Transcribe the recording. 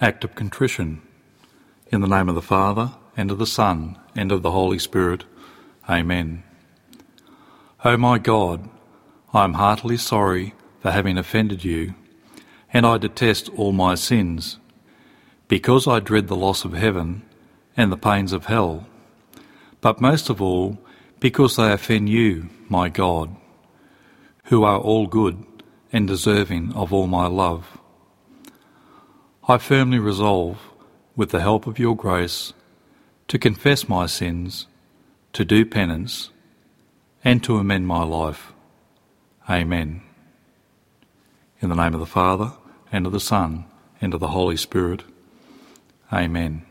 Act of contrition. In the name of the Father, and of the Son, and of the Holy Spirit. Amen. O my God, I am heartily sorry for having offended you, and I detest all my sins, because I dread the loss of heaven and the pains of hell, but most of all because they offend you, my God, who are all good and deserving of all my love. I firmly resolve, with the help of your grace, to confess my sins, to do penance, and to amend my life. Amen. In the name of the Father, and of the Son, and of the Holy Spirit. Amen.